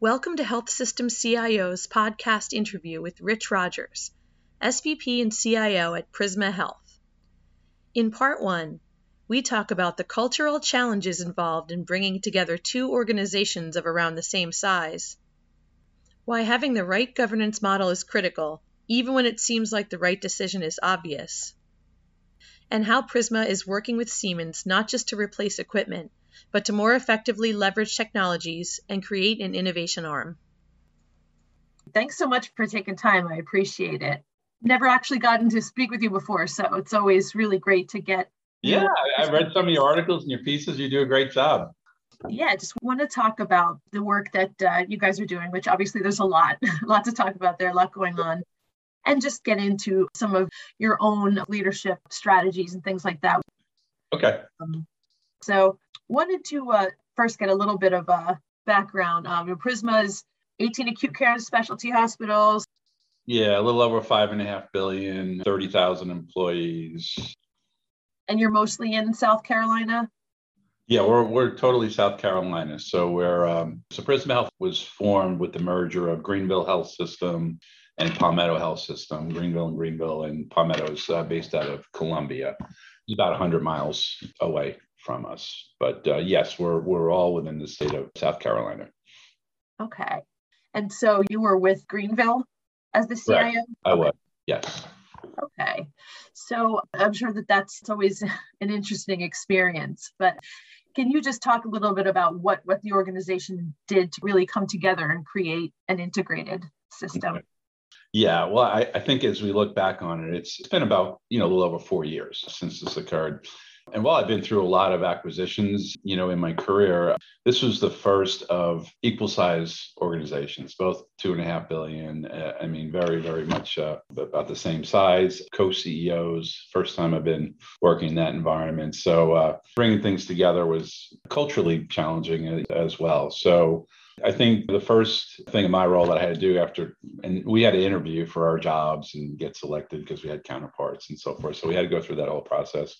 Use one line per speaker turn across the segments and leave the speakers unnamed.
Welcome to Health System CIO's podcast interview with Rich Rogers, SVP and CIO at Prisma Health. In part one, we talk about the cultural challenges involved in bringing together two organizations of around the same size, why having the right governance model is critical, even when it seems like the right decision is obvious, and how Prisma is working with Siemens not just to replace equipment, but to more effectively leverage technologies and create an innovation arm.
Thanks so much for taking time. I appreciate it. Never actually gotten to speak with you before, so it's always really great to get.
Yeah, I read some of your articles and your pieces. You do a great job.
Yeah, just want to talk about the work that uh, you guys are doing, which obviously there's a lot, a lot to talk about there, a lot going on, and just get into some of your own leadership strategies and things like that.
Okay.
Um, so wanted to uh, first get a little bit of a background. Um, Prisma's 18 acute care specialty hospitals.
Yeah, a little over five and a half billion, 30,000 employees.
And you're mostly in South Carolina?
Yeah, we're, we're totally South Carolina. So we're, um, so Prisma Health was formed with the merger of Greenville Health System and Palmetto Health System, Greenville and Greenville, and Palmetto is uh, based out of Columbia, about 100 miles away from us. But uh, yes, we're we're all within the state of South Carolina.
Okay, and so you were with Greenville as the CIO.
Right. I was. Yes.
Okay, so I'm sure that that's always an interesting experience, but. Can you just talk a little bit about what, what the organization did to really come together and create an integrated system? Okay.
Yeah, well, I, I, think as we look back on it, it's, it's been about you know a little over four years since this occurred. And while I've been through a lot of acquisitions, you know, in my career, this was the first of equal size organizations, both two and a half billion. Uh, I mean, very, very much uh, about the same size, co CEOs. First time I've been working in that environment. So uh, bringing things together was culturally challenging as well. So I think the first thing in my role that I had to do after, and we had to interview for our jobs and get selected because we had counterparts and so forth. So we had to go through that whole process.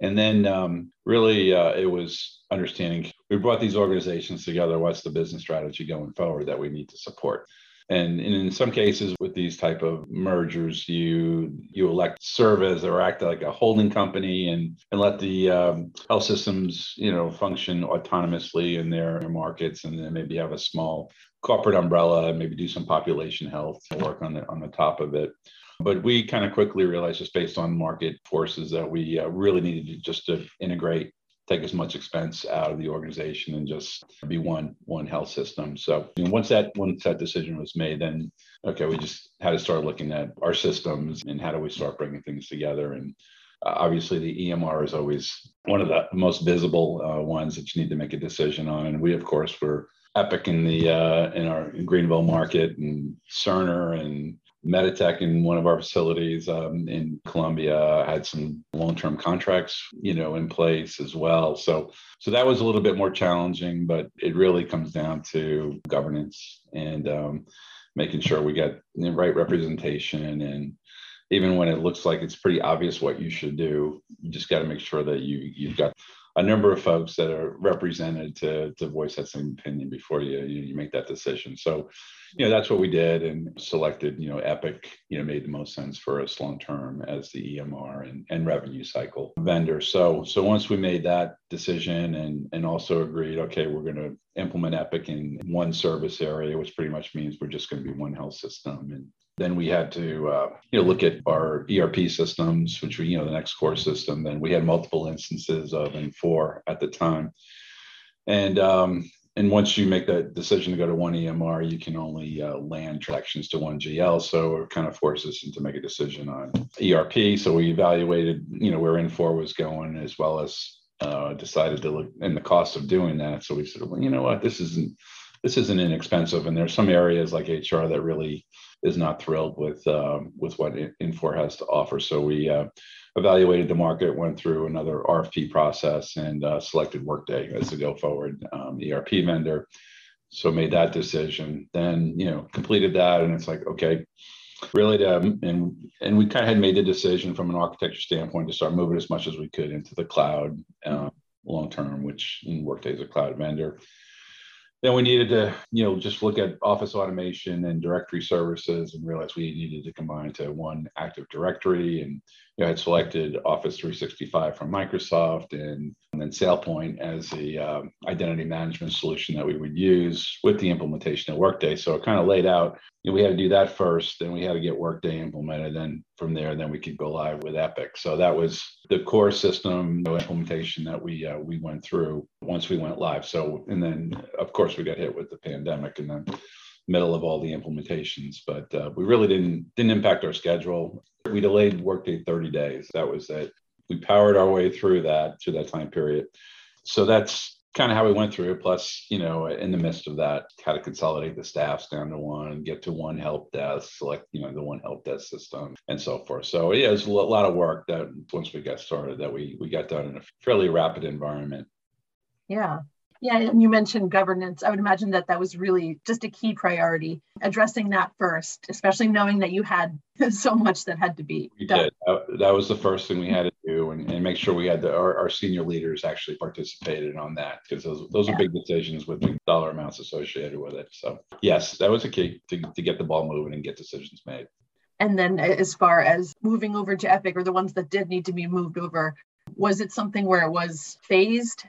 And then um, really uh, it was understanding we brought these organizations together. What's the business strategy going forward that we need to support? And, in some cases with these type of mergers, you you elect serve as or act like a holding company and, and let the um, health systems you know function autonomously in their markets and then maybe have a small corporate umbrella and maybe do some population health work on the on the top of it. But we kind of quickly realized, just based on market forces, that we uh, really needed to just to integrate, take as much expense out of the organization, and just be one one health system. So you know, once that once that decision was made, then okay, we just had to start looking at our systems and how do we start bringing things together and. Uh, obviously, the EMR is always one of the most visible uh, ones that you need to make a decision on, and we, of course, were Epic in the uh, in our Greenville market and Cerner and Meditech in one of our facilities um, in Columbia had some long-term contracts, you know, in place as well. So, so that was a little bit more challenging, but it really comes down to governance and um, making sure we get the right representation. And even when it looks like it's pretty obvious what you should do, you just got to make sure that you you've got a number of folks that are represented to, to voice that same opinion before you, you, you make that decision. So, you know, that's what we did and selected, you know, Epic, you know, made the most sense for us long term as the EMR and, and revenue cycle vendor. So, so once we made that decision and, and also agreed, okay, we're going to implement Epic in one service area, which pretty much means we're just going to be one health system and then we had to, uh, you know, look at our ERP systems, which were, you know, the next core system. Then we had multiple instances of Infor at the time, and um, and once you make that decision to go to one EMR, you can only uh, land transactions to one GL. So it kind of forces us to make a decision on ERP. So we evaluated, you know, where Infor was going, as well as uh, decided to look and the cost of doing that. So we said, well, you know what, this isn't this isn't inexpensive, and there's some areas like HR that really is not thrilled with um, with what Infor has to offer. So we uh, evaluated the market, went through another RFP process, and uh, selected Workday as the go forward um, ERP vendor. So made that decision. Then you know completed that, and it's like okay, really to and and we kind of had made the decision from an architecture standpoint to start moving as much as we could into the cloud uh, long term, which Workday is a cloud vendor then we needed to, you know, just look at office automation and directory services and realize we needed to combine to one Active Directory. And you know, I had selected Office 365 from Microsoft and, and then SailPoint as the um, identity management solution that we would use with the implementation of Workday. So it kind of laid out, you know, we had to do that first, then we had to get Workday implemented. Then from there, then we could go live with Epic. So that was the core system know, implementation that we uh, we went through once we went live. So and then of course we got hit with the pandemic and then middle of all the implementations, but uh, we really didn't didn't impact our schedule. We delayed workday 30 days. That was it. We powered our way through that through that time period. So that's kind of how we went through. Plus, you know, in the midst of that, how to consolidate the staffs down to one, get to one help desk, select, you know, the one help desk system, and so forth. So yeah, it was a lot of work that once we got started, that we we got done in a fairly rapid environment.
Yeah, yeah, and you mentioned governance. I would imagine that that was really just a key priority, addressing that first, especially knowing that you had so much that had to be
we
done.
Did. That was the first thing we had to do, and, and make sure we had the, our, our senior leaders actually participated on that because those those yeah. are big decisions with big dollar amounts associated with it. So yes, that was a key to, to get the ball moving and get decisions made.
And then as far as moving over to Epic or the ones that did need to be moved over, was it something where it was phased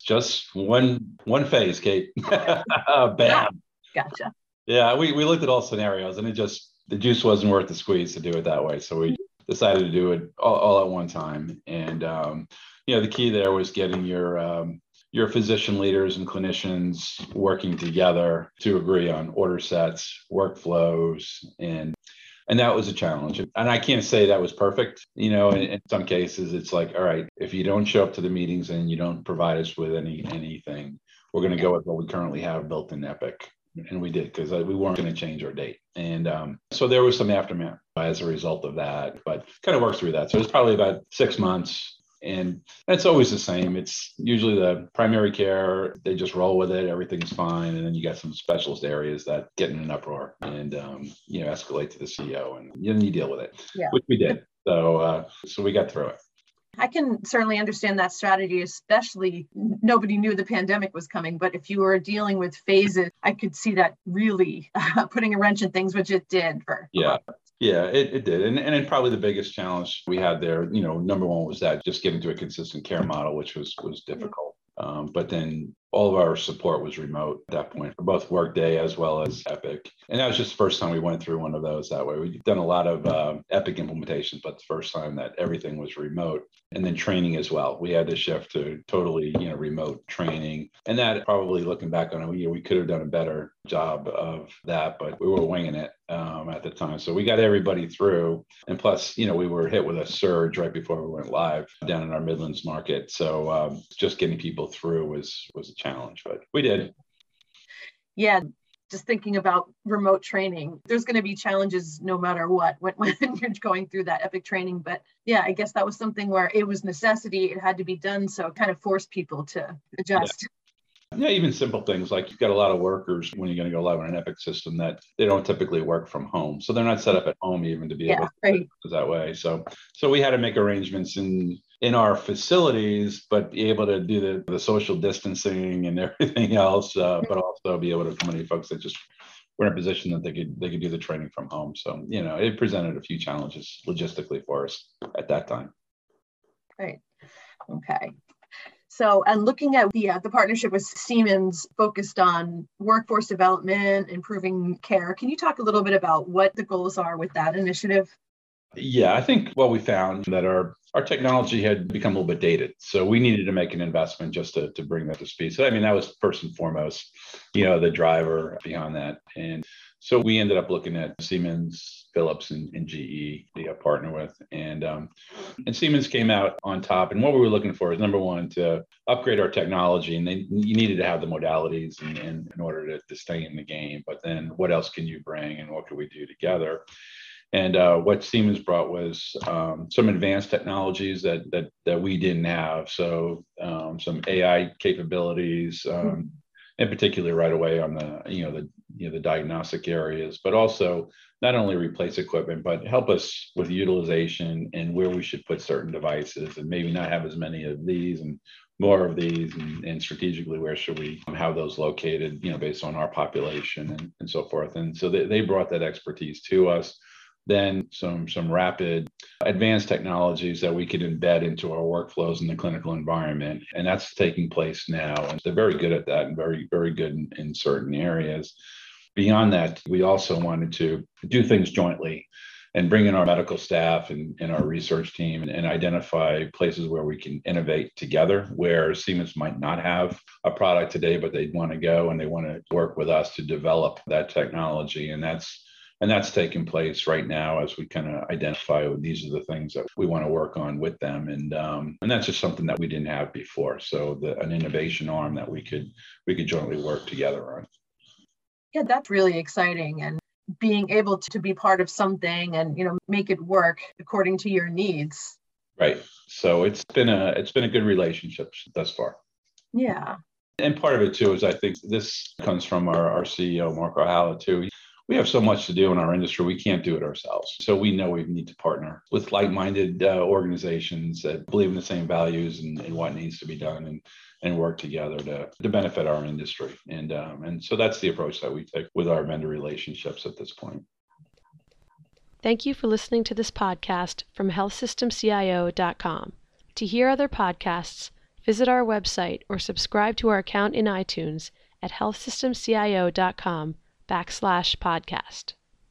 just one one phase, Kate. Bam.
Gotcha.
Yeah, we, we looked at all scenarios and it just the juice wasn't worth the squeeze to do it that way. So we decided to do it all, all at one time. And um, you know, the key there was getting your um, your physician leaders and clinicians working together to agree on order sets, workflows, and and that was a challenge. And i can't say that was perfect you know in, in, some cases it's like all right if you don't show up to the meetings and you don't provide us with any anything we're going to go with what we currently have built in epic. And we did because uh, we weren't going to change our date. And um, so there was some aftermath as a result of that but kind of worked through that. So it's probably about six months and it's always the same. It's usually the primary care, they just roll with it, everything's fine. And then you got some specialist areas that get in an uproar and, um, you know, escalate to the CEO and then you deal with it, yeah. which we did. So, uh, so we got through it.
I can certainly understand that strategy, especially nobody knew the pandemic was coming. But if you were dealing with phases, I could see that really uh, putting a wrench in things, which it did for.
Yeah. Yeah, it, it did. And, and probably the biggest challenge we had there, you know, number one was that just getting to a consistent care model, which was was difficult. Um, but then all of our support was remote at that point for both Workday as well as Epic. And that was just the first time we went through one of those that way. We've done a lot of uh, Epic implementations, but the first time that everything was remote and then training as well. We had to shift to totally, you know, remote training. And that probably looking back on it, know, we could have done a better job of that, but we were winging it um, at the time. So we got everybody through. And plus, you know, we were hit with a surge right before we went live down in our Midlands market. So um, just getting people through was was a challenge, but we did.
Yeah, just thinking about remote training, there's going to be challenges no matter what when, when you're going through that epic training. But yeah, I guess that was something where it was necessity, it had to be done. So it kind of forced people to adjust.
Yeah. Yeah, even simple things like you've got a lot of workers when you're going to go live on an Epic system that they don't typically work from home, so they're not set up at home even to be yeah, able to right. that way. So, so we had to make arrangements and in our facilities, but be able to do the, the social distancing and everything else, uh, but also be able to accommodate folks that just were in a position that they could they could do the training from home. So you know, it presented a few challenges logistically for us at that time.
Right. Okay. So, and looking at the uh, the partnership with Siemens focused on workforce development, improving care. Can you talk a little bit about what the goals are with that initiative?
Yeah, I think what we found that our our technology had become a little bit dated. So we needed to make an investment just to, to bring that to speed. So I mean that was first and foremost, you know, the driver beyond that. And so we ended up looking at Siemens, Philips, and, and GE to partner with. And um, and Siemens came out on top. And what we were looking for is number one to upgrade our technology, and they you needed to have the modalities in, in, in order to, to stay in the game. But then what else can you bring, and what can we do together? And uh, what Siemens brought was um, some advanced technologies that that that we didn't have. So um, some AI capabilities, um, in particular, right away on the you know the you know the diagnostic areas, but also not only replace equipment, but help us with utilization and where we should put certain devices, and maybe not have as many of these, and more of these and, and, strategically where should we have those located you know based on our population and, and so forth. And so they, they brought that expertise to us then some some rapid advanced technologies that we could embed into our workflows in the clinical environment. And that's taking place now. And they're very good at that and very very good in, in certain areas. Beyond that we also wanted to do things jointly and bring in our medical staff and, and our research team and, and, identify places where we can innovate together where siemens might not have a product today but they'd want to go and they want to work with us to develop that technology. And that's and that's taking place right now as we kind of identify these are the things that we want to work on with them. And um, and that's just something that we didn't have before. So the, an innovation arm that we could we could jointly work together on.
Yeah that's really exciting. And being able to be part of something and you know make it work according to your needs.
Right. So it's been a it's been a good relationship thus far.
Yeah.
And part of it too is i think this comes from our, our ceo Mark O'Halla too we have so much to do in our industry, we can't do it ourselves. So we know we need to partner with like minded uh, organizations that believe in the same values and, and, what needs to be done and, and work together to, to benefit our industry. And, um, and so that's the approach that we take with our vendor relationships at this point.
Thank you for listening to this podcast from healthsystemcio.com. To hear other podcasts, visit our website or subscribe to our account in iTunes at healthsystemcio.com backslash podcast.